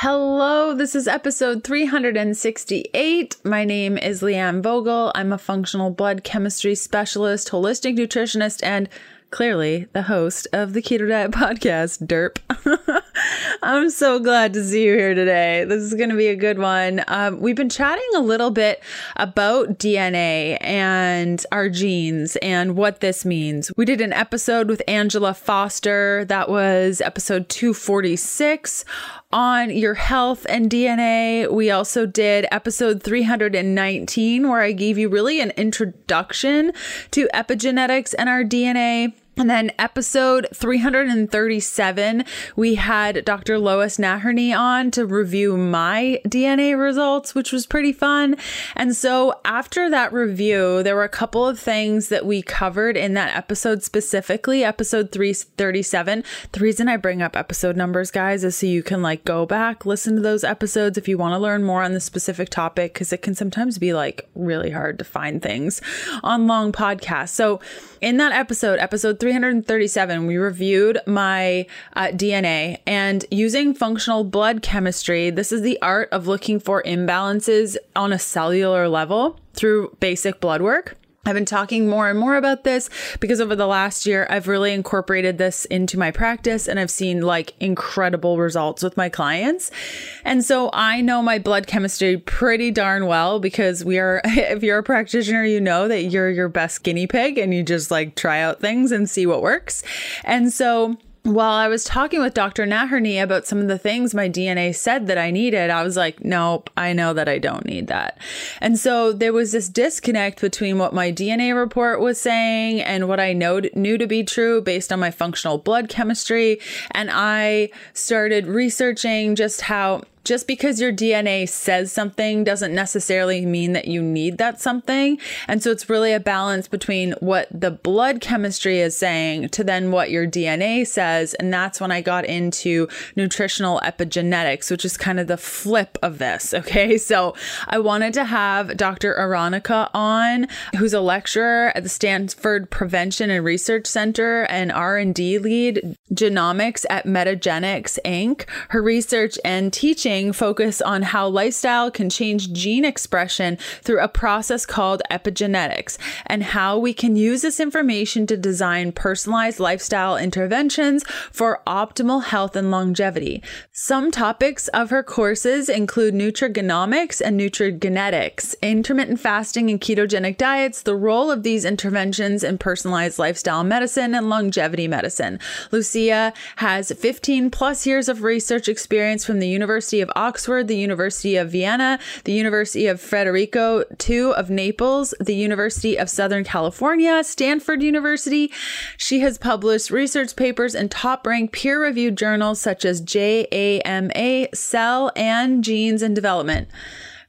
Hello, this is episode 368. My name is Leanne Vogel. I'm a functional blood chemistry specialist, holistic nutritionist, and clearly the host of the Keto Diet Podcast, Derp. I'm so glad to see you here today. This is going to be a good one. Um, we've been chatting a little bit about DNA and our genes and what this means. We did an episode with Angela Foster, that was episode 246 on your health and DNA. We also did episode 319, where I gave you really an introduction to epigenetics and our DNA. And then episode 337, we had Dr. Lois Naherney on to review my DNA results, which was pretty fun. And so after that review, there were a couple of things that we covered in that episode specifically, episode 337. The reason I bring up episode numbers, guys, is so you can like go back, listen to those episodes if you want to learn more on the specific topic, because it can sometimes be like really hard to find things on long podcasts. So in that episode, episode 337, we reviewed my uh, DNA and using functional blood chemistry. This is the art of looking for imbalances on a cellular level through basic blood work. I've been talking more and more about this because over the last year, I've really incorporated this into my practice and I've seen like incredible results with my clients. And so I know my blood chemistry pretty darn well because we are, if you're a practitioner, you know that you're your best guinea pig and you just like try out things and see what works. And so while I was talking with Dr. Naherney about some of the things my DNA said that I needed, I was like, nope, I know that I don't need that. And so there was this disconnect between what my DNA report was saying and what I know, knew to be true based on my functional blood chemistry. And I started researching just how just because your DNA says something doesn't necessarily mean that you need that something. And so it's really a balance between what the blood chemistry is saying to then what your DNA says. And that's when I got into nutritional epigenetics, which is kind of the flip of this. Okay. So I wanted to have Dr. Aronica on, who's a lecturer at the Stanford Prevention and Research Center and R&D lead genomics at Metagenics Inc. Her research and teaching focus on how lifestyle can change gene expression through a process called epigenetics and how we can use this information to design personalized lifestyle interventions for optimal health and longevity. Some topics of her courses include nutrigenomics and nutrigenetics, intermittent fasting and ketogenic diets, the role of these interventions in personalized lifestyle medicine and longevity medicine. Lucia has 15 plus years of research experience from the University of of Oxford, the University of Vienna, the University of Federico II of Naples, the University of Southern California, Stanford University. She has published research papers in top ranked peer reviewed journals such as JAMA, Cell, and Genes and Development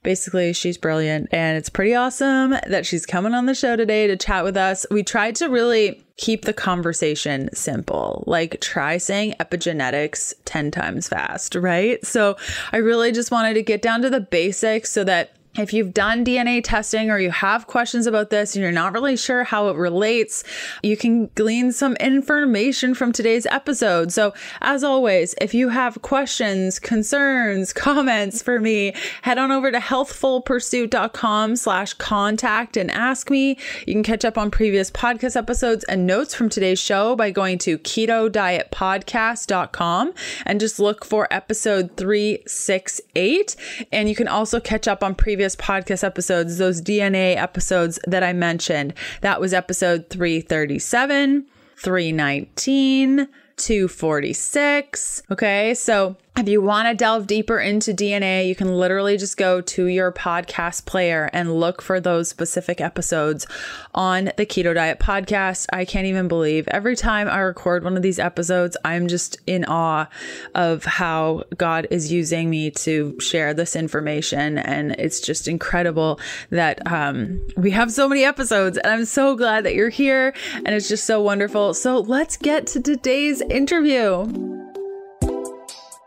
basically she's brilliant and it's pretty awesome that she's coming on the show today to chat with us we tried to really keep the conversation simple. Like try saying epigenetics 10 times fast, right? So I really just wanted to get down to the basics so that if you've done DNA testing or you have questions about this and you're not really sure how it relates, you can glean some information from today's episode. So, as always, if you have questions, concerns, comments for me, head on over to healthfulpursuit.com slash contact and ask me. You can catch up on previous podcast episodes and notes from today's show by going to ketodietpodcast.com and just look for episode 368. And you can also catch up on previous previous podcast episodes, those DNA episodes that I mentioned. That was episode 337, 319, 246. Okay, so if you want to delve deeper into DNA, you can literally just go to your podcast player and look for those specific episodes on the Keto Diet podcast. I can't even believe every time I record one of these episodes, I'm just in awe of how God is using me to share this information. And it's just incredible that um, we have so many episodes. And I'm so glad that you're here. And it's just so wonderful. So let's get to today's interview.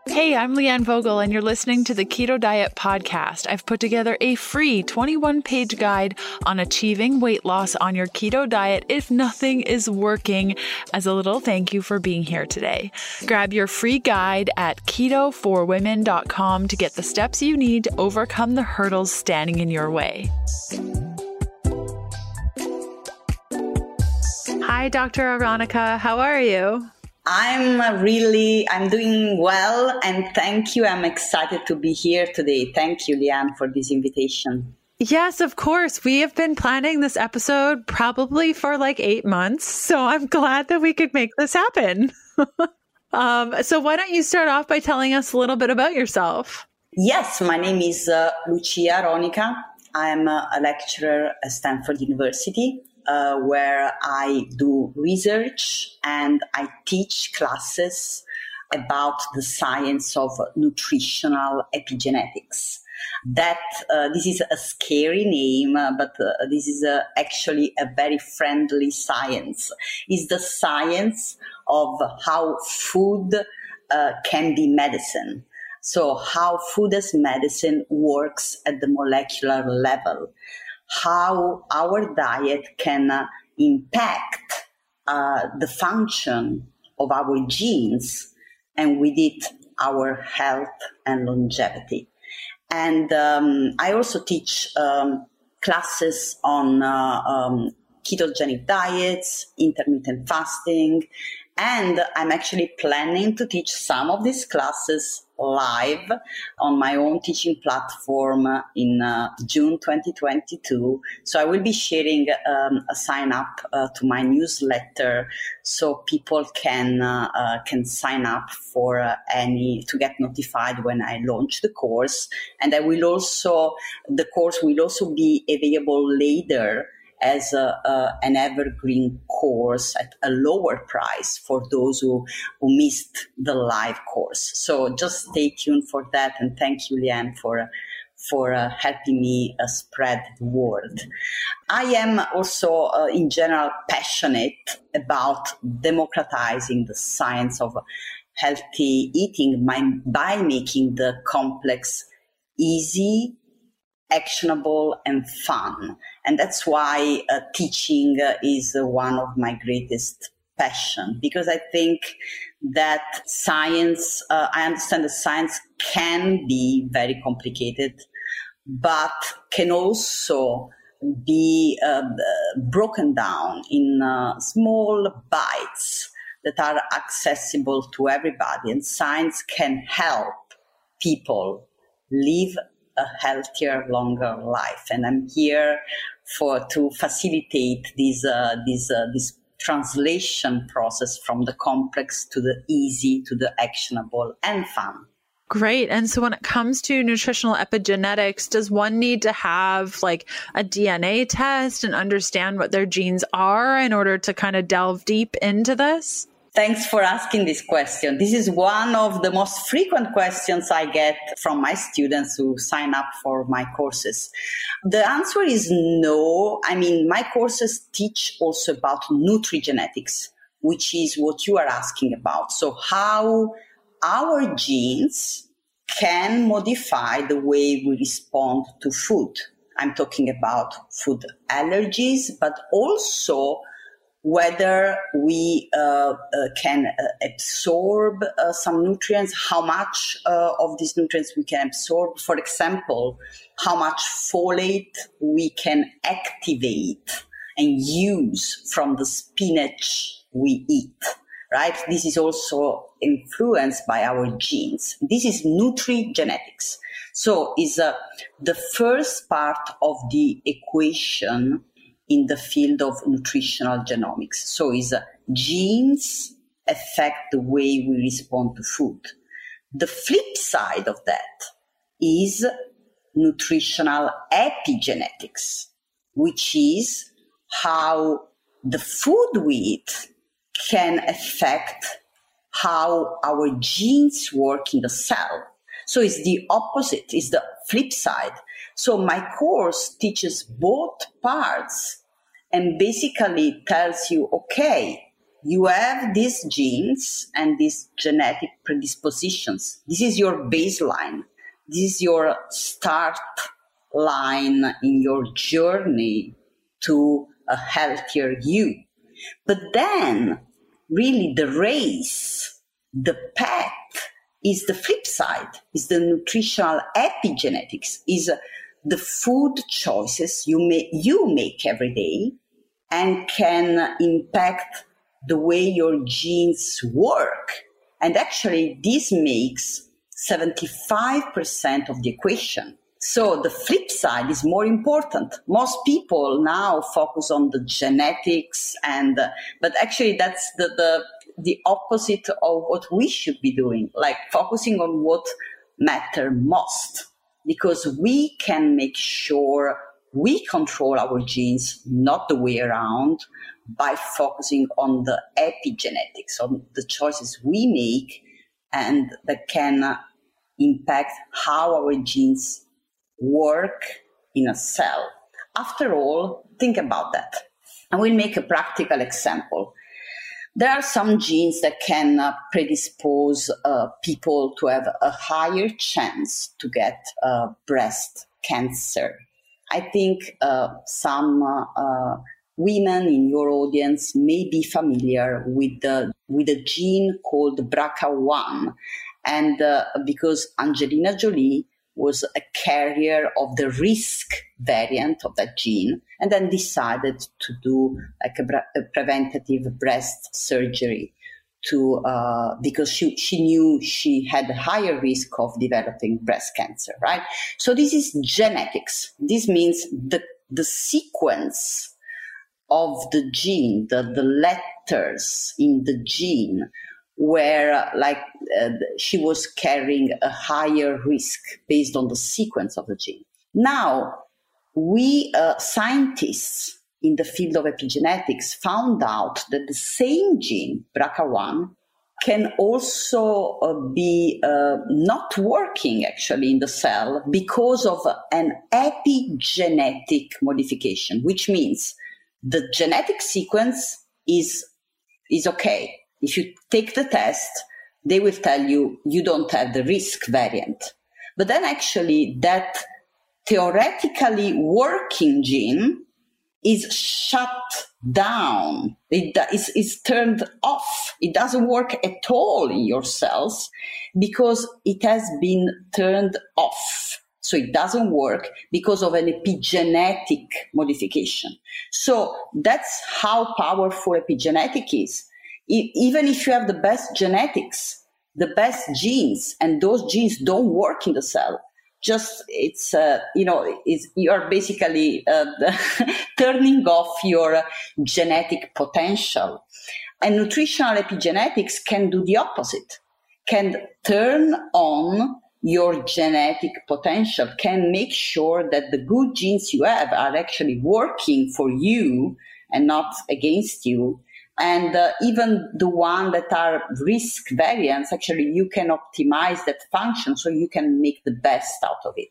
Hey, I'm Leanne Vogel, and you're listening to the Keto Diet Podcast. I've put together a free 21 page guide on achieving weight loss on your keto diet if nothing is working, as a little thank you for being here today. Grab your free guide at ketoforwomen.com to get the steps you need to overcome the hurdles standing in your way. Hi, Dr. Aronica. How are you? I'm really, I'm doing well, and thank you. I'm excited to be here today. Thank you, Leanne, for this invitation. Yes, of course. We have been planning this episode probably for like eight months. So I'm glad that we could make this happen. um, so, why don't you start off by telling us a little bit about yourself? Yes, my name is uh, Lucia Aronica. I'm a lecturer at Stanford University uh, where I do research and I teach classes about the science of nutritional epigenetics. That uh, this is a scary name, uh, but uh, this is uh, actually a very friendly science. Is the science of how food uh, can be medicine. So, how food as medicine works at the molecular level how our diet can uh, impact uh, the function of our genes and with it our health and longevity. And um, I also teach um, classes on uh, um, ketogenic diets, intermittent fasting, and I'm actually planning to teach some of these classes live on my own teaching platform in uh, June 2022. So I will be sharing um, a sign up uh, to my newsletter so people can uh, uh can sign up for uh, any to get notified when I launch the course. And I will also the course will also be available later as a, a, an evergreen course at a lower price for those who, who missed the live course. So just stay tuned for that. And thank you, Leanne, for for uh, helping me uh, spread the word. I am also, uh, in general, passionate about democratizing the science of healthy eating by, by making the complex easy actionable and fun. And that's why uh, teaching uh, is uh, one of my greatest passion because I think that science, uh, I understand that science can be very complicated, but can also be uh, broken down in uh, small bites that are accessible to everybody. And science can help people live a healthier, longer life. And I'm here for to facilitate this uh, this uh, this translation process from the complex to the easy to the actionable and fun. Great. And so when it comes to nutritional epigenetics, does one need to have like a DNA test and understand what their genes are in order to kind of delve deep into this? Thanks for asking this question. This is one of the most frequent questions I get from my students who sign up for my courses. The answer is no. I mean, my courses teach also about nutrigenetics, which is what you are asking about. So, how our genes can modify the way we respond to food. I'm talking about food allergies, but also whether we uh, uh, can uh, absorb uh, some nutrients, how much of these nutrients we can absorb. For example, how much folate we can activate and use from the spinach we eat, right? This is also influenced by our genes. This is nutrigenetics. So is uh, the first part of the equation in the field of nutritional genomics. So is uh, genes affect the way we respond to food. The flip side of that is nutritional epigenetics, which is how the food we eat can affect how our genes work in the cell. So it's the opposite, it's the flip side. So my course teaches both parts and basically tells you, okay, you have these genes and these genetic predispositions. This is your baseline. This is your start line in your journey to a healthier you. But then, really, the race, the path is the flip side, is the nutritional epigenetics, is the food choices you make, you make every day and can impact the way your genes work. And actually, this makes 75% of the equation. So the flip side is more important. Most people now focus on the genetics and, but actually that's the, the, the opposite of what we should be doing, like focusing on what matter most because we can make sure we control our genes, not the way around, by focusing on the epigenetics, on the choices we make, and that can impact how our genes work in a cell. After all, think about that. I will make a practical example. There are some genes that can uh, predispose uh, people to have a higher chance to get uh, breast cancer. I think uh, some uh, uh, women in your audience may be familiar with the with a gene called BRCA1, and because Angelina Jolie was a carrier of the risk variant of that gene and then decided to do like a, a preventative breast surgery to uh, because she, she knew she had a higher risk of developing breast cancer right so this is genetics this means the the sequence of the gene the, the letters in the gene where like uh, she was carrying a higher risk based on the sequence of the gene. Now, we uh, scientists in the field of epigenetics found out that the same gene, BRCA1, can also uh, be uh, not working actually in the cell because of an epigenetic modification, which means the genetic sequence is, is okay if you take the test, they will tell you you don't have the risk variant. But then actually that theoretically working gene is shut down. It is, is turned off. It doesn't work at all in your cells because it has been turned off. So it doesn't work because of an epigenetic modification. So that's how powerful epigenetic is even if you have the best genetics, the best genes, and those genes don't work in the cell, just it's uh, you know you are basically uh, turning off your genetic potential. And nutritional epigenetics can do the opposite can turn on your genetic potential can make sure that the good genes you have are actually working for you and not against you and uh, even the one that are risk variants actually you can optimize that function so you can make the best out of it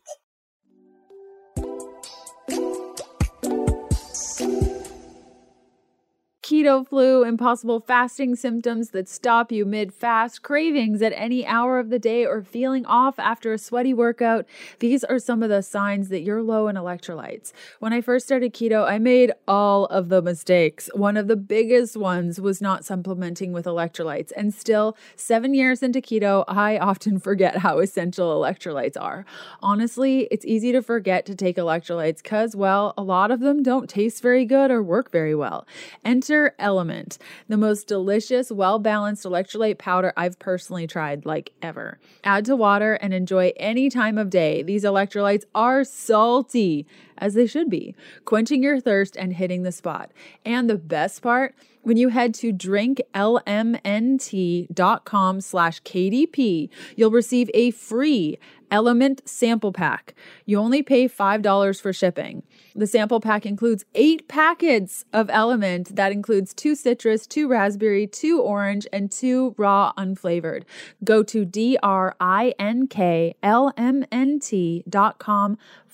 keto flu, impossible fasting symptoms that stop you mid fast, cravings at any hour of the day, or feeling off after a sweaty workout. These are some of the signs that you're low in electrolytes. When I first started keto, I made all of the mistakes. One of the biggest ones was not supplementing with electrolytes. And still, seven years into keto, I often forget how essential electrolytes are. Honestly, it's easy to forget to take electrolytes because, well, a lot of them don't taste very good or work very well. Enter LMNT, the most delicious, well balanced electrolyte powder I've personally tried, like ever. Add to water and enjoy any time of day. These electrolytes are salty, as they should be, quenching your thirst and hitting the spot. And the best part, when you head to drinklmnt.com slash KDP, you'll receive a free LMNT Sample Pack. You only pay $5 for shipping. The sample pack includes eight packets of LMNT that includes two citrus, two raspberry, two orange, and two raw unflavored. Go to D-R-I-N-K-L-M-N-T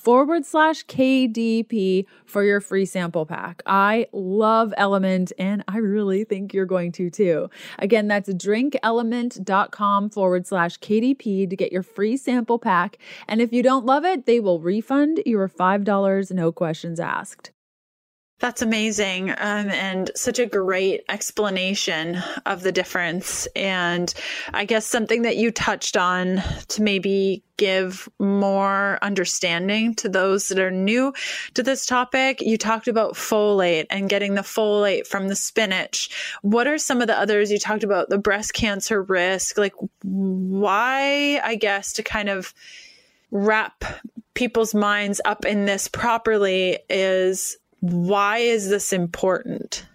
forward slash KDP for your free sample pack. I love LMNT and I really think you're going to too. Again, that's drinklmnt.com forward slash KDP to get your free sample pack. And if you don't love it, they will refund your $5, no questions asked. That's amazing. Um, and such a great explanation of the difference. And I guess something that you touched on to maybe give more understanding to those that are new to this topic. You talked about folate and getting the folate from the spinach. What are some of the others? You talked about the breast cancer risk. Like, why, I guess, to kind of wrap people's minds up in this properly is why is this important?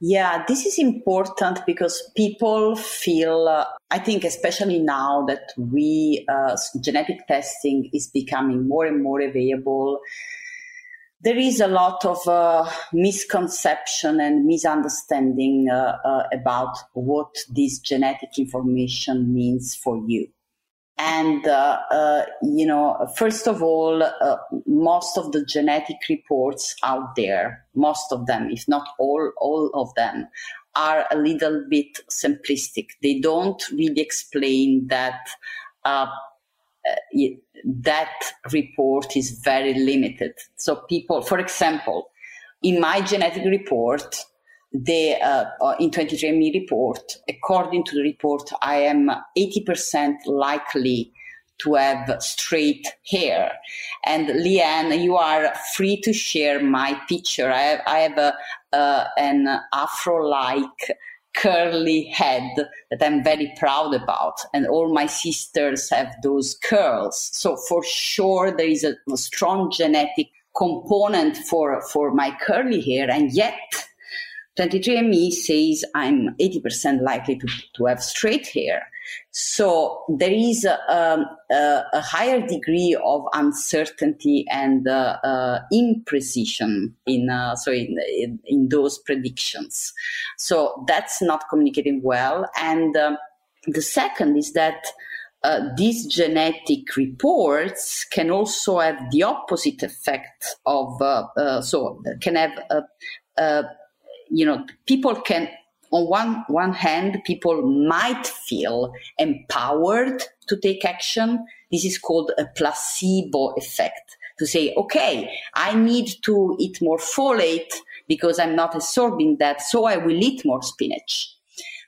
Yeah, this is important because people feel, uh, I think, especially now that we, uh, genetic testing is becoming more and more available. There is a lot of uh, misconception and misunderstanding uh, uh, about what this genetic information means for you. And, uh, uh, you know, first of all, uh, most of the genetic reports out there, most of them, if not all, all of them, are a little bit simplistic. They don't really explain that uh, uh, that report is very limited. So people, for example, in my genetic report, the uh, uh in 23andMe report, according to the report, I am 80% likely to have straight hair. And Leanne, you are free to share my picture. I have, I have a, uh, an afro-like curly head that I'm very proud about. And all my sisters have those curls. So for sure, there is a, a strong genetic component for, for my curly hair. And yet 23andMe says I'm 80% likely to, to have straight hair. So there is a, um, a, a higher degree of uncertainty and uh, uh, imprecision in, uh, so in, in, in, those predictions. So that's not communicating well. And um, the second is that uh, these genetic reports can also have the opposite effect of, uh, uh, so can have a, a you know, people can, on one, one hand, people might feel empowered to take action. This is called a placebo effect to say, okay, I need to eat more folate because I'm not absorbing that, so I will eat more spinach.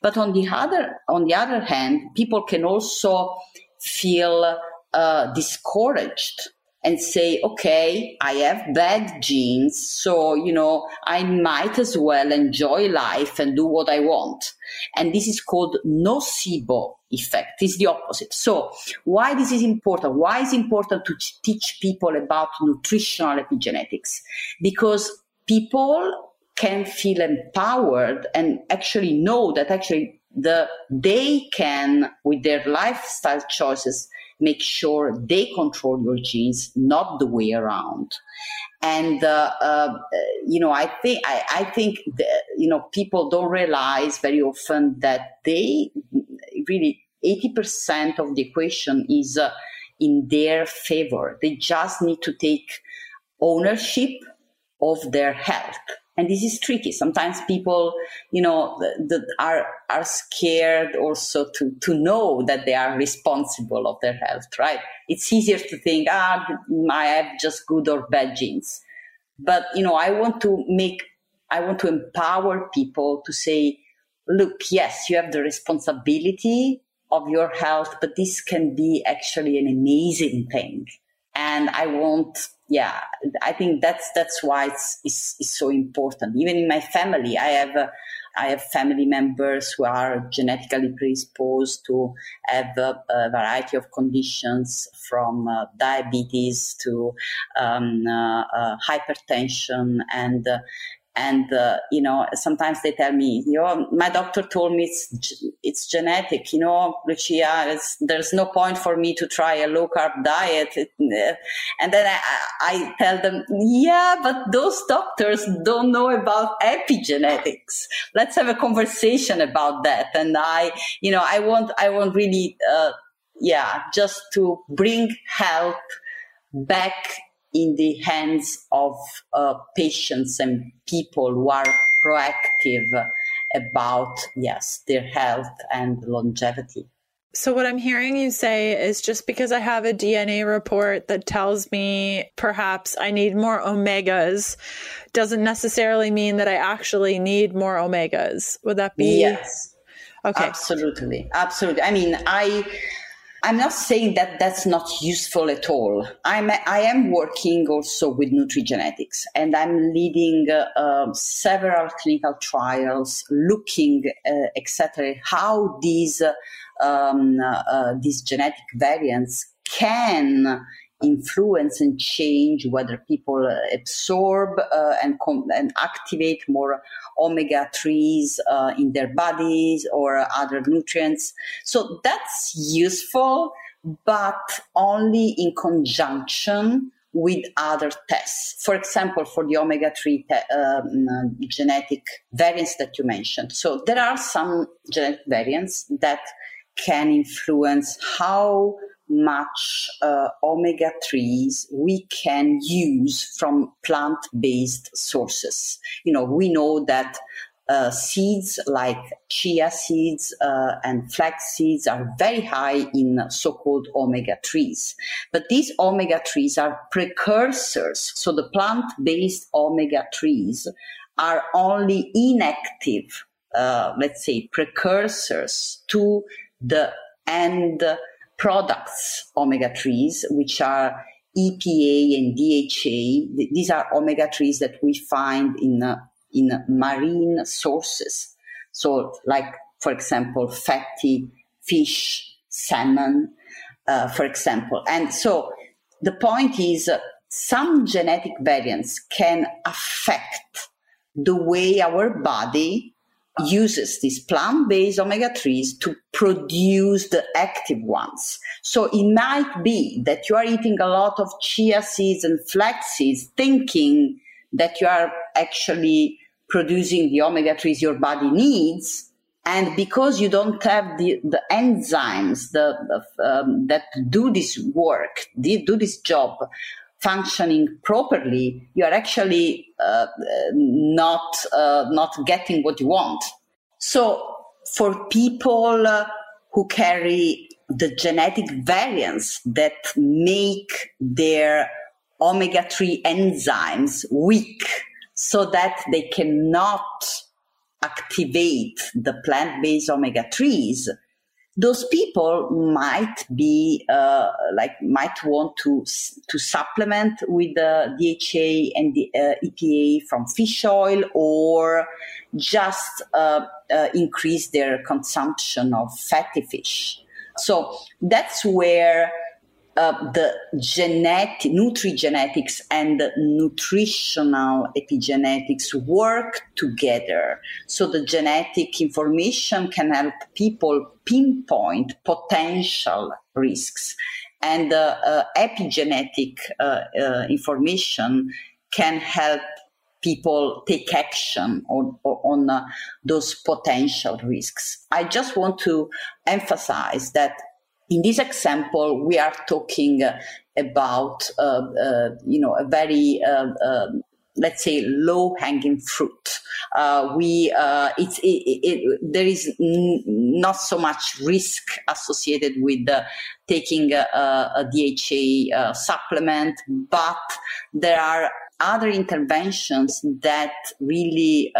But on the other, on the other hand, people can also feel uh, discouraged and say, okay, I have bad genes, so, you know, I might as well enjoy life and do what I want. And this is called nocebo effect. It's the opposite. So why this is important? Why is it important to teach people about nutritional epigenetics? Because people can feel empowered and actually know that actually the they can with their lifestyle choices make sure they control your genes, not the way around. And uh, uh, you know, I think I, I think that, you know people don't realize very often that they really eighty percent of the equation is uh, in their favor. They just need to take ownership of their health and this is tricky. Sometimes people you know the, are are scared also to to know that they are responsible of their health right? It's easier to think ah i have just good or bad genes. But you know i want to make i want to empower people to say look yes you have the responsibility of your health but this can be actually an amazing thing. And i want yeah, I think that's that's why it's, it's, it's so important. Even in my family, I have uh, I have family members who are genetically predisposed to have a, a variety of conditions, from uh, diabetes to um, uh, uh hypertension, and uh, and uh, you know sometimes they tell me you know my doctor told me it's it's genetic you know lucia there's no point for me to try a low carb diet. Uh, and then I, I tell them yeah but those doctors don't know about epigenetics. Let's have a conversation about that. And i you know i want i want really uh, yeah just to bring help back in the hands of uh, patients and people who are proactive about yes their health and longevity so, what I'm hearing you say is just because I have a DNA report that tells me perhaps I need more omegas doesn't necessarily mean that I actually need more omegas. Would that be? Yes. Okay. Absolutely. Absolutely. I mean, I I'm not saying that that's not useful at all. I'm I am working also with nutrigenetics, and I'm leading uh, uh, several clinical trials, looking uh, how these um, uh, these genetic variants can influence and change whether people absorb uh, and, com- and activate more omega 3s uh, in their bodies or other nutrients. So that's useful, but only in conjunction with other tests. For example, for the omega 3 te- um, genetic variants that you mentioned. So there are some genetic variants that can influence how much uh, omega 3s we can use from plant based sources. You know, we know that uh, seeds like chia seeds uh, and flax seeds are very high in so called omega 3s. But these omega 3s are precursors. So the plant based omega 3s are only inactive, uh, let's say, precursors to the end products omega 3s, which are EPA and DHA. These are omega 3s that we find in, uh, in marine sources. So, like, for example, fatty fish, salmon, uh, for example. And so the point is, uh, some genetic variants can affect the way our body uses these plant-based omega-3s to produce the active ones. So it might be that you are eating a lot of chia seeds and flax seeds thinking that you are actually producing the omega-3s your body needs. And because you don't have the, the enzymes the, the um, that do this work, do this job, functioning properly, you are actually uh, not uh, not getting what you want. So for people uh, who carry the genetic variants that make their omega 3 enzymes weak so that they cannot activate the plant based omega 3s, those people might be uh, like might want to to supplement with the DHA and the uh, EPA from fish oil or just uh, uh, increase their consumption of fatty fish. So that's where uh, the genetic, nutrigenetics and nutritional epigenetics work together. So the genetic information can help people pinpoint potential risks. And uh, uh, epigenetic uh, uh, information can help people take action on, on uh, those potential risks. I just want to emphasize that in this example, we are talking uh, about, uh, uh, you know, a very, uh, um, let's say, low-hanging fruit. Uh, we, uh, it's, it, it, there is n- not so much risk associated with taking a, a DHA supplement, but there are other interventions that really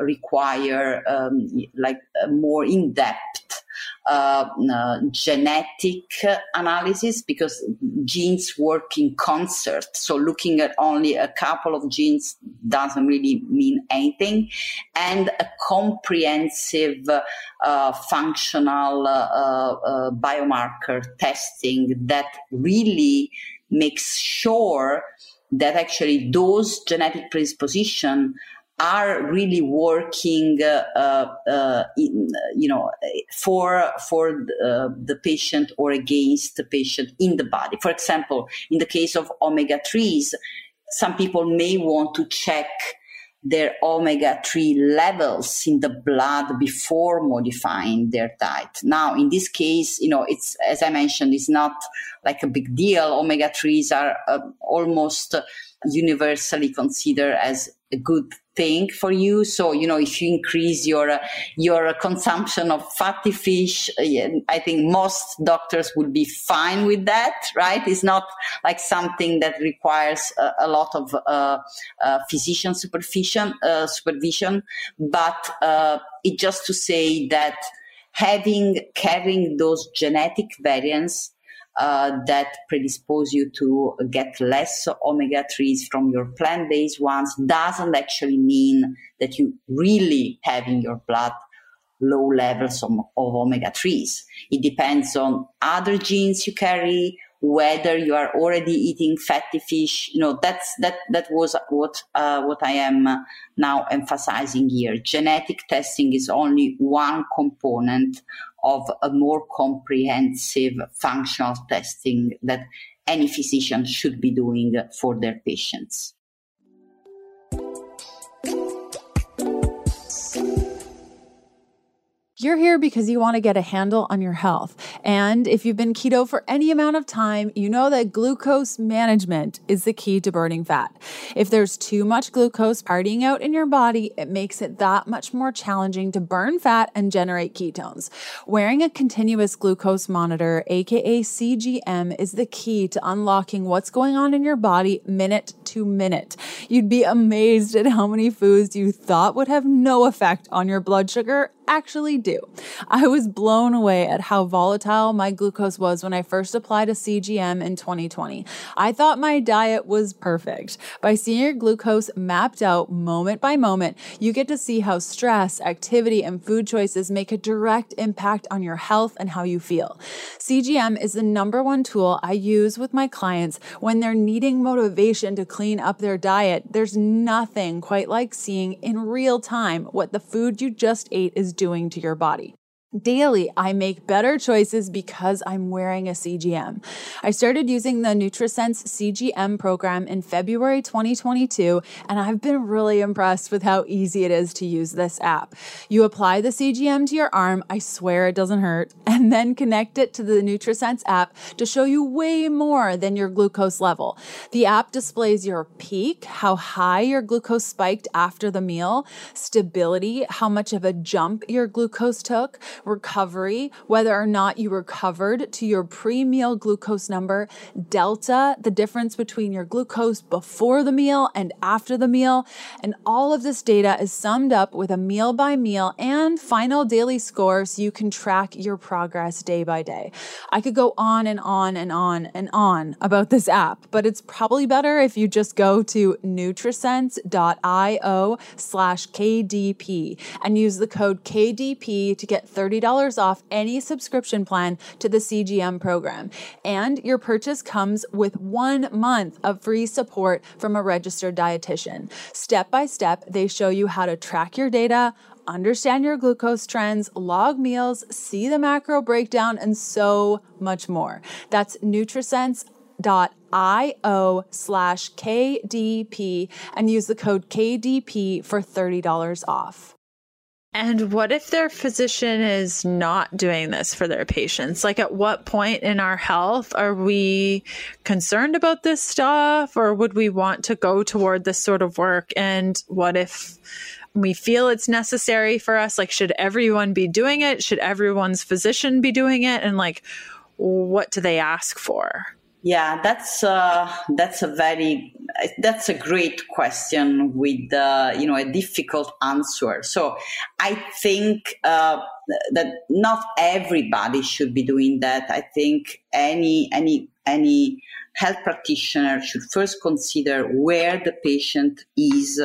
require um, like more in-depth uh, uh, genetic analysis because genes work in concert. So looking at only a couple of genes doesn't really mean anything. And a comprehensive uh, functional uh, uh, biomarker testing that really makes sure that actually those genetic predisposition are really working, uh, uh, uh in, you know, for for the, patient or against the patient in the body. For example, in the case of omega threes, some people may want to check their omega 3 levels in the blood before modifying their diet. Now, in this case, you know, it's, as I mentioned, it's not like a big deal. Omega 3s are uh, almost universally considered as a good thing for you. So, you know, if you increase your, uh, your consumption of fatty fish, uh, I think most doctors would be fine with that, right? It's not like something that requires a, a lot of uh, uh, physician supervision, uh, supervision, but uh, it just to say that having, carrying those genetic variants uh, that predispose you to get less omega 3s from your plant based ones doesn't actually mean that you really have in your blood low levels of, of omega 3s. It depends on other genes you carry, whether you are already eating fatty fish. You know, that's, that, that was what, uh, what I am now emphasizing here. Genetic testing is only one component of a more comprehensive functional testing that any physician should be doing for their patients. You're here because you want to get a handle on your health. And if you've been keto for any amount of time, you know that glucose management is the key to burning fat. If there's too much glucose partying out in your body, it makes it that much more challenging to burn fat and generate ketones. Wearing a continuous glucose monitor, aka CGM, is the key to unlocking what's going on in your body minute to minute. You'd be amazed at how many foods you thought would have no effect on your blood sugar actually do. I was blown away at how volatile my glucose was when I first applied a CGM in 2020. I thought my diet was perfect. By seeing your glucose mapped out moment by moment, you get to see how stress, activity, and food choices make a direct impact on your health and how you feel. CGM is the number one tool I use with my clients when they're needing motivation to clean up their diet. There's nothing quite like seeing in real time what the food you just ate is doing to your body. Daily, I make better choices because I'm wearing a CGM. I started using the NutriSense CGM program in February 2022, and I've been really impressed with how easy it is to use this app. You apply the CGM to your arm, I swear it doesn't hurt, and then connect it to the NutriSense app to show you way more than your glucose level. The app displays your peak, how high your glucose spiked after the meal, stability, how much of a jump your glucose took recovery, whether or not you recovered to your pre meal glucose number, delta, the difference between your glucose before the meal and after the meal. And all of this data is summed up with a meal by meal and final daily score so you can track your progress day by day. I could go on and on and on and on about this app, but it's probably better if you just go to nutrisense.io slash KDP and use the code KDP to get 30 $30 off any subscription plan to the CGM program. And your purchase comes with one month of free support from a registered dietitian. Step by step, they show you how to track your data, understand your glucose trends, log meals, see the macro breakdown, and so much more. That's nutrisense.io slash KDP and use the code KDP for $30 off. And what if their physician is not doing this for their patients? Like, at what point in our health are we concerned about this stuff, or would we want to go toward this sort of work? And what if we feel it's necessary for us? Like, should everyone be doing it? Should everyone's physician be doing it? And, like, what do they ask for? Yeah, that's uh, that's a very that's a great question with uh, you know a difficult answer. So I think uh, that not everybody should be doing that. I think any any any health practitioner should first consider where the patient is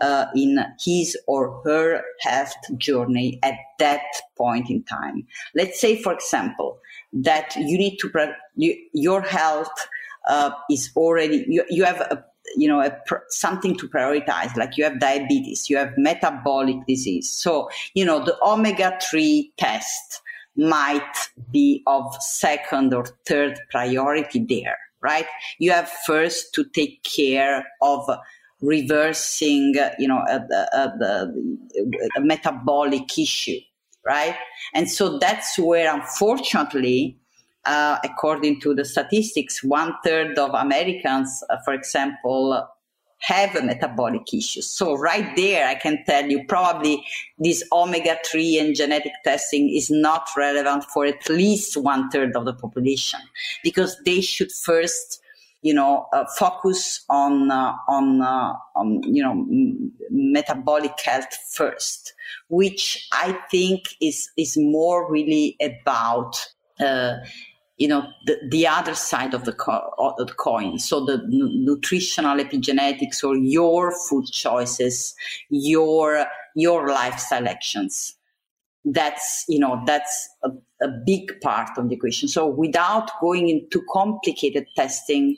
uh, in his or her health journey at that point in time. Let's say, for example, that you need to, you, your health uh, is already, you, you have a, you know pr- something to prioritize like you have diabetes you have metabolic disease. So you know the omega-3 test might be of second or third priority there right? You have first to take care of reversing you know a, a, a, a metabolic issue right and so that's where unfortunately uh, according to the statistics, one third of Americans, uh, for example, have a metabolic issues. So right there, I can tell you probably this omega 3 and genetic testing is not relevant for at least one third of the population because they should first you know, uh, focus on uh, on uh, on you know m- metabolic health first, which I think is is more really about uh, you know the, the other side of the, co- of the coin. So the n- nutritional epigenetics or your food choices your your lifestyle actions that's you know that's a, big part of the equation so without going into complicated testing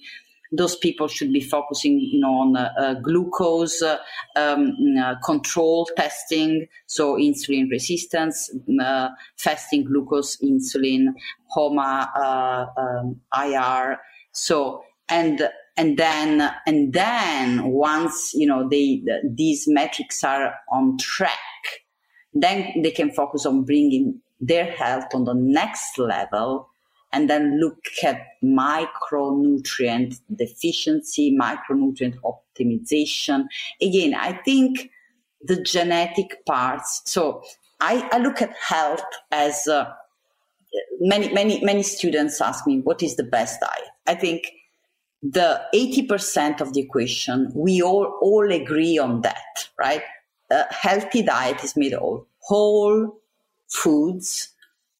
those people should be focusing you know, on uh, uh, glucose uh, um, uh, control testing, so insulin resistance, uh, fasting glucose, insulin, HOMA, uh, um, IR. So and and then and then once you know they the, these metrics are on track, then they can focus on bringing their health on the next level and then look at micronutrient deficiency, micronutrient optimization. Again, I think the genetic parts. So I, I look at health as uh, many, many, many students ask me, what is the best diet? I think the 80% of the equation, we all, all agree on that, right? A healthy diet is made of whole foods,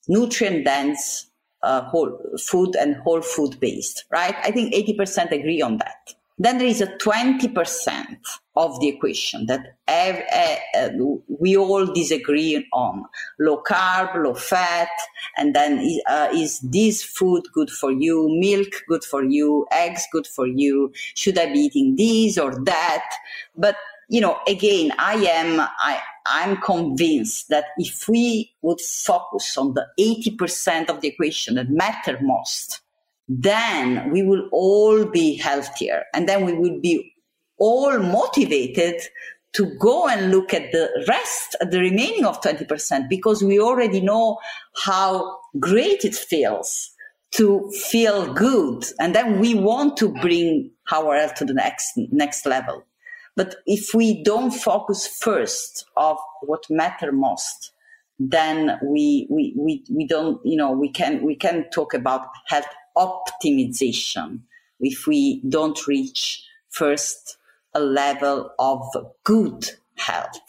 nutrient dense, uh, whole food and whole food based, right? I think 80% agree on that. Then there is a 20% of the equation that have, uh, uh, we all disagree on. Low carb, low fat, and then uh, is this food good for you? Milk good for you? Eggs good for you? Should I be eating this or that? But you know, again, I am, I, I'm convinced that if we would focus on the 80% of the equation that matter most, then we will all be healthier and then we will be all motivated to go and look at the rest, the remaining of 20%, because we already know how great it feels to feel good. And then we want to bring our health to the next, next level. But if we don't focus first of what matter most, then we, we, we, we don't, you know, we can, we can talk about health optimization if we don't reach first a level of good health.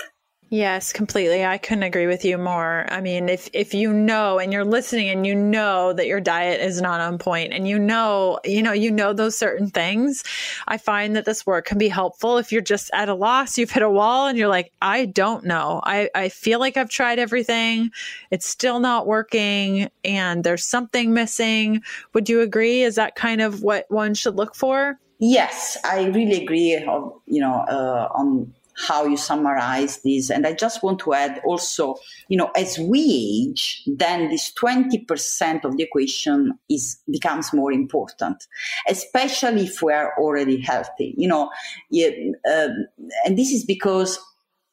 Yes, completely. I couldn't agree with you more. I mean, if if you know and you're listening and you know that your diet is not on point and you know, you know, you know those certain things, I find that this work can be helpful if you're just at a loss, you've hit a wall and you're like, I don't know. I I feel like I've tried everything. It's still not working and there's something missing. Would you agree? Is that kind of what one should look for? Yes, I really agree. You know, uh, on how you summarize this. And I just want to add also, you know, as we age, then this 20% of the equation is becomes more important, especially if we are already healthy. You know, uh, and this is because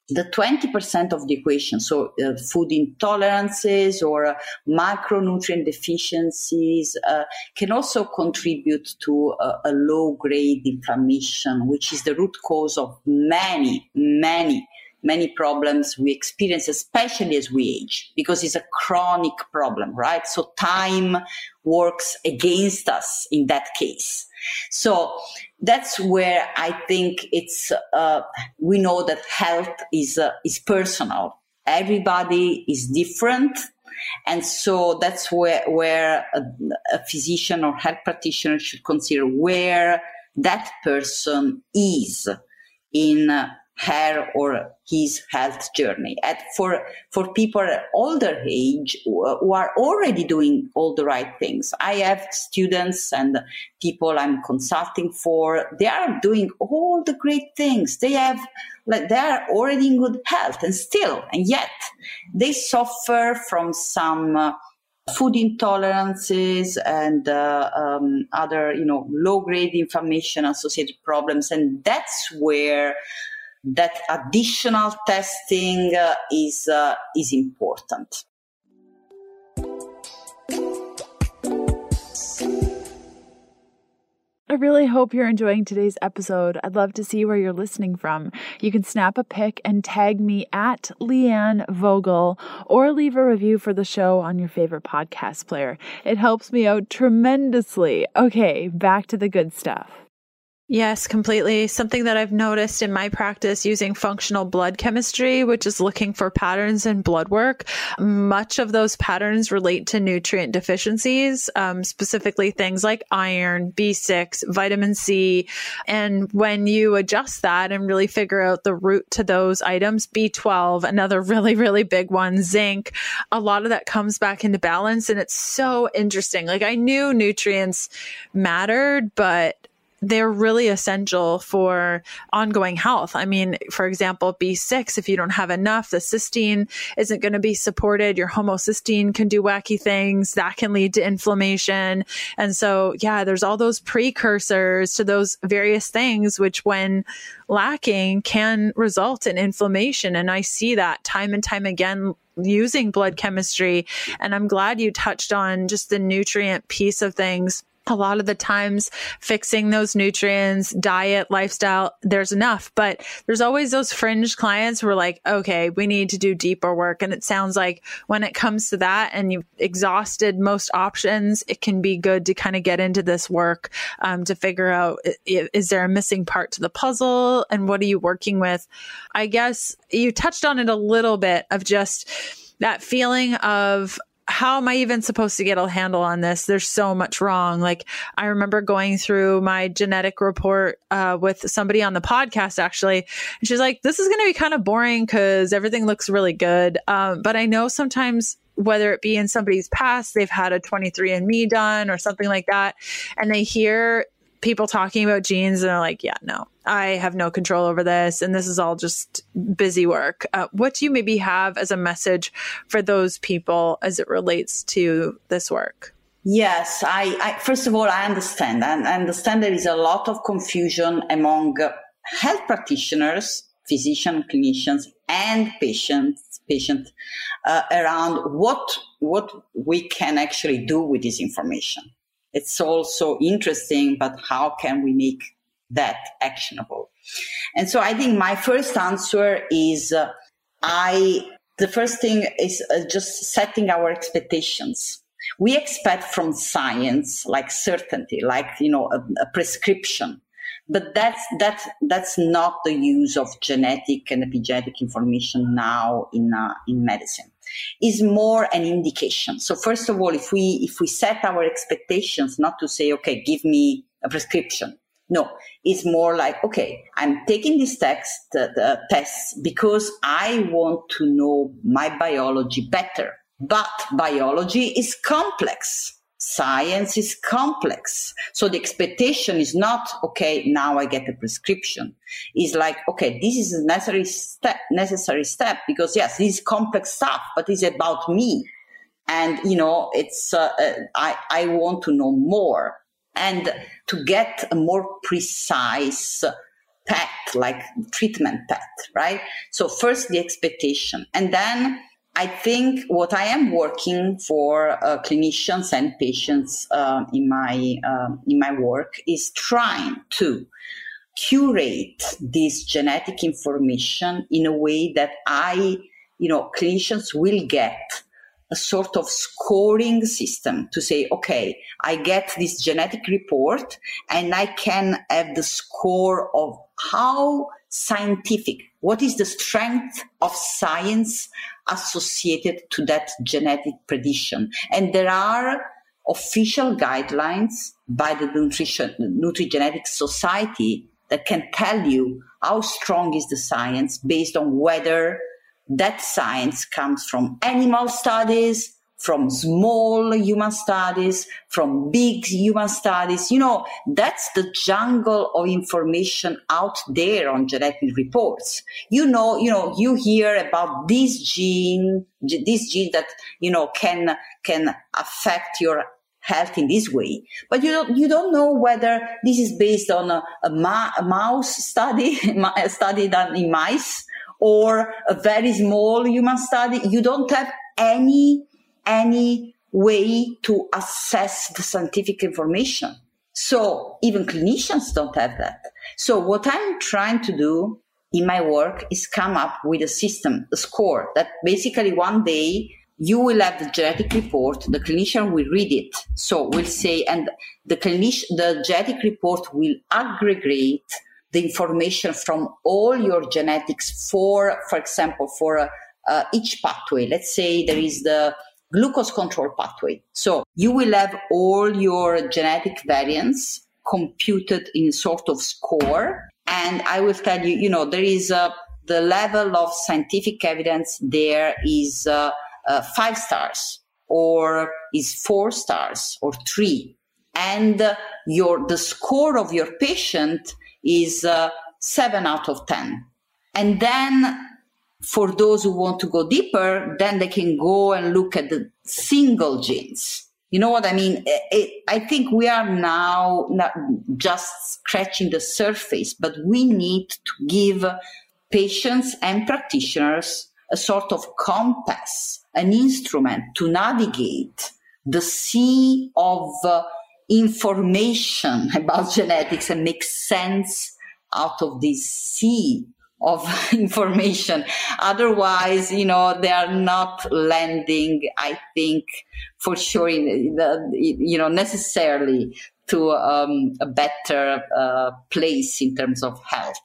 the 20% of the equation, so uh, food intolerances or uh, macronutrient deficiencies, uh, can also contribute to a low grade inflammation, which is the root cause of many, many many problems we experience, especially as we age, because it's a chronic problem, right? So time works against us in that case. So that's where I think it's, uh, we know that health is, uh, is personal. Everybody is different. And so that's where, where a, a physician or health practitioner should consider where that person is in her or his health journey. And for, for people at older age who are already doing all the right things. I have students and people I'm consulting for. They are doing all the great things. They have, like, they are already in good health and still, and yet they suffer from some uh, food intolerances and uh, um, other, you know, low grade inflammation associated problems. And that's where that additional testing uh, is, uh, is important. I really hope you're enjoying today's episode. I'd love to see where you're listening from. You can snap a pic and tag me at Leanne Vogel or leave a review for the show on your favorite podcast player. It helps me out tremendously. Okay, back to the good stuff. Yes, completely. Something that I've noticed in my practice using functional blood chemistry, which is looking for patterns in blood work, much of those patterns relate to nutrient deficiencies, um, specifically things like iron, B6, vitamin C. And when you adjust that and really figure out the root to those items, B12, another really, really big one, zinc, a lot of that comes back into balance. And it's so interesting. Like I knew nutrients mattered, but they're really essential for ongoing health. I mean, for example, B6, if you don't have enough, the cysteine isn't going to be supported. Your homocysteine can do wacky things that can lead to inflammation. And so, yeah, there's all those precursors to those various things, which when lacking can result in inflammation. And I see that time and time again using blood chemistry. And I'm glad you touched on just the nutrient piece of things a lot of the times fixing those nutrients, diet, lifestyle, there's enough. But there's always those fringe clients who are like, okay, we need to do deeper work. And it sounds like when it comes to that and you've exhausted most options, it can be good to kind of get into this work um, to figure out is there a missing part to the puzzle and what are you working with? I guess you touched on it a little bit of just that feeling of how am I even supposed to get a handle on this? There's so much wrong. Like I remember going through my genetic report uh, with somebody on the podcast actually, and she's like, "This is going to be kind of boring because everything looks really good." Um, but I know sometimes whether it be in somebody's past, they've had a 23andMe done or something like that, and they hear people talking about genes and they're like, yeah, no, I have no control over this. And this is all just busy work. Uh, what do you maybe have as a message for those people as it relates to this work? Yes, I, I first of all, I understand. I understand there is a lot of confusion among health practitioners, physicians, clinicians, and patients patient uh, around what what we can actually do with this information it's also interesting, but how can we make that actionable? And so I think my first answer is uh, I, the first thing is uh, just setting our expectations. We expect from science like certainty, like, you know, a, a prescription but that's that's that's not the use of genetic and epigenetic information now in uh, in medicine is more an indication. So first of all if we if we set our expectations not to say okay give me a prescription. No it's more like okay i'm taking this text the tests because i want to know my biology better. But biology is complex science is complex. So the expectation is not, okay, now I get a prescription. It's like, okay, this is a necessary step, necessary step because yes, this is complex stuff, but it's about me. And, you know, it's, uh, uh, I, I want to know more and to get a more precise path, like treatment path, right? So first the expectation and then I think what I am working for uh, clinicians and patients uh, in my uh, in my work is trying to curate this genetic information in a way that I, you know, clinicians will get a sort of scoring system to say, okay, I get this genetic report and I can have the score of how scientific, what is the strength of science associated to that genetic prediction. And there are official guidelines by the Nutrition, Nutrigenetic Society that can tell you how strong is the science based on whether that science comes from animal studies, from small human studies, from big human studies. You know, that's the jungle of information out there on genetic reports. You know, you know, you hear about this gene, this gene that, you know, can, can affect your health in this way. But you don't, you don't know whether this is based on a, a, ma- a mouse study, a study done in mice, or a very small human study. You don't have any, any way to assess the scientific information. So even clinicians don't have that. So what I'm trying to do in my work is come up with a system, a score that basically one day you will have the genetic report, the clinician will read it. So we'll say, and the clinician, the genetic report will aggregate the information from all your genetics for, for example, for uh, each pathway. Let's say there is the glucose control pathway. So you will have all your genetic variants computed in sort of score. And I will tell you, you know, there is a, the level of scientific evidence there is uh, uh, five stars or is four stars or three and uh, your the score of your patient is uh, 7 out of 10 and then for those who want to go deeper then they can go and look at the single genes. You know what i mean? It, it, i think we are now not just scratching the surface but we need to give patients and practitioners a sort of compass an instrument to navigate the sea of uh, information about genetics and make sense out of this sea of information. Otherwise, you know, they are not lending, I think, for sure, the, you know, necessarily to um, a better uh, place in terms of health.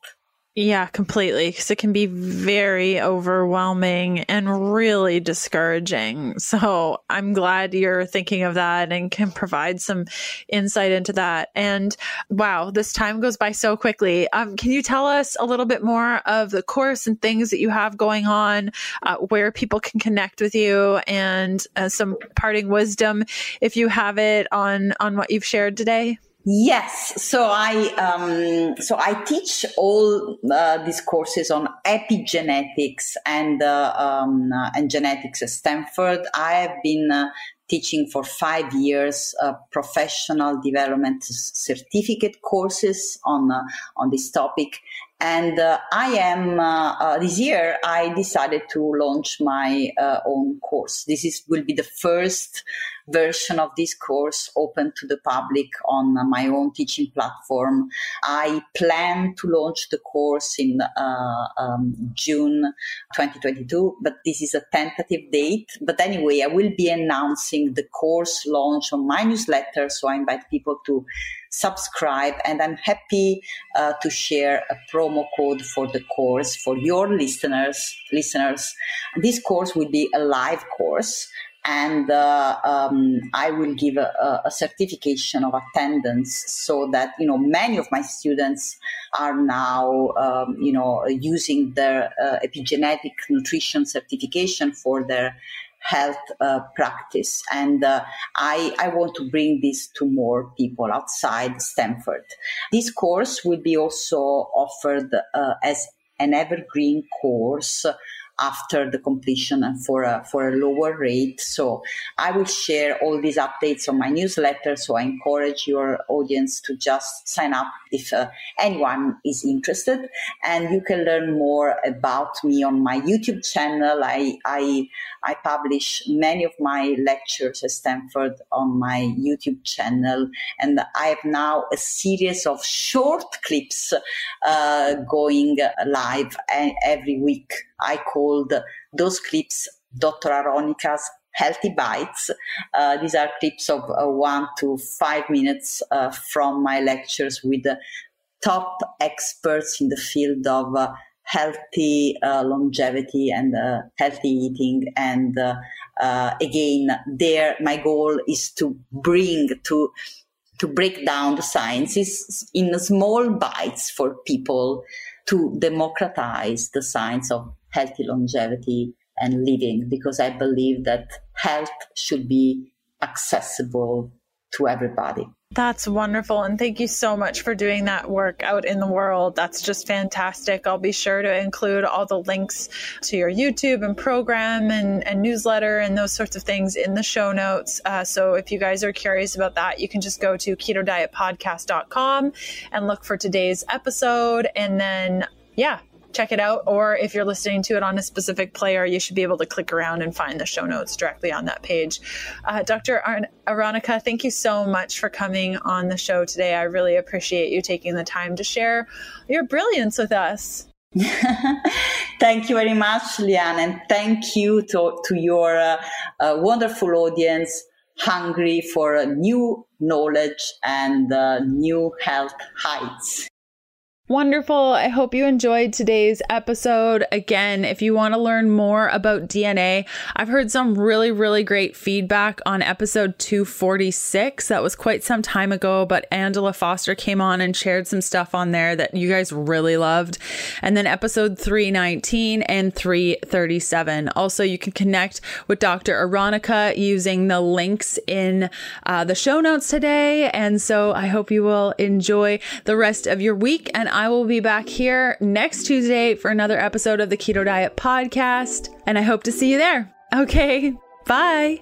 Yeah, completely. Because it can be very overwhelming and really discouraging. So I'm glad you're thinking of that and can provide some insight into that. And wow, this time goes by so quickly. Um, can you tell us a little bit more of the course and things that you have going on, uh, where people can connect with you, and uh, some parting wisdom if you have it on on what you've shared today? Yes, so I um, so I teach all uh, these courses on epigenetics and uh, um, uh, and genetics at Stanford. I have been uh, teaching for five years uh, professional development certificate courses on uh, on this topic, and I am this year I decided to launch my own course. This is will be the first version of this course open to the public on my own teaching platform. I plan to launch the course in uh, um, June 2022, but this is a tentative date. But anyway, I will be announcing the course launch on my newsletter, so I invite people to subscribe and i'm happy uh, to share a promo code for the course for your listeners listeners this course will be a live course and uh, um, I will give a, a, certification of attendance so that you know many of my students are now um, you know using their uh, epigenetic nutrition certification for their health uh, practice. And uh, I, I want to bring this to more people outside stanford. This course will be also offered uh, as an evergreen course after the completion and for a, for a lower rate. So I will share all these updates on my newsletter. So I encourage your audience to just sign up if uh, anyone is interested. And you can learn more about me on my YouTube channel. I, I, I publish many of my lectures at Stanford on my YouTube channel. And I have now a series of short clips uh, going live every week. I called those clips Dr. Aronica's Healthy Bites. Uh, these are clips of uh, one to five minutes uh, from my lectures with the top experts in the field of uh, healthy uh, longevity and uh, healthy eating. And again, there, my goal is to bring to to break down the sciences in small bites for people to democratize the science of healthy longevity and living because I believe that health should be accessible to everybody. That's wonderful. And thank you so much for doing that work out in the world. That's just fantastic. I'll be sure to include all the links to your YouTube and program and, and newsletter and those sorts of things in the show notes. Uh, so if you guys are curious about that, you can just go to ketodietpodcast.com and look for today's episode. And then, yeah, check it out. Or if you're listening to it on a specific player, you should be able to click around and find the show notes directly on that page. Uh, Dr. Ar- Aronica, thank you so much for coming on the show today. I really appreciate you taking the time to share your brilliance with us. thank you very much, Leanne, and thank you to, to your uh, uh, wonderful audience hungry for new knowledge and uh, new health heights. Wonderful. I hope you enjoyed today's episode. Again, if you want to learn more about DNA, I've heard some really, really great feedback on episode 246. That was quite some time ago, but Angela Foster came on and shared some stuff on there that you guys really loved. And then episode 319 and 337. Also, you can connect with Dr. Aronica using the links in uh, the show notes today. And so I hope you will enjoy the rest of your week. And I will be back here next Tuesday for another episode of the Keto Diet Podcast, and I hope to see you there. Okay, bye.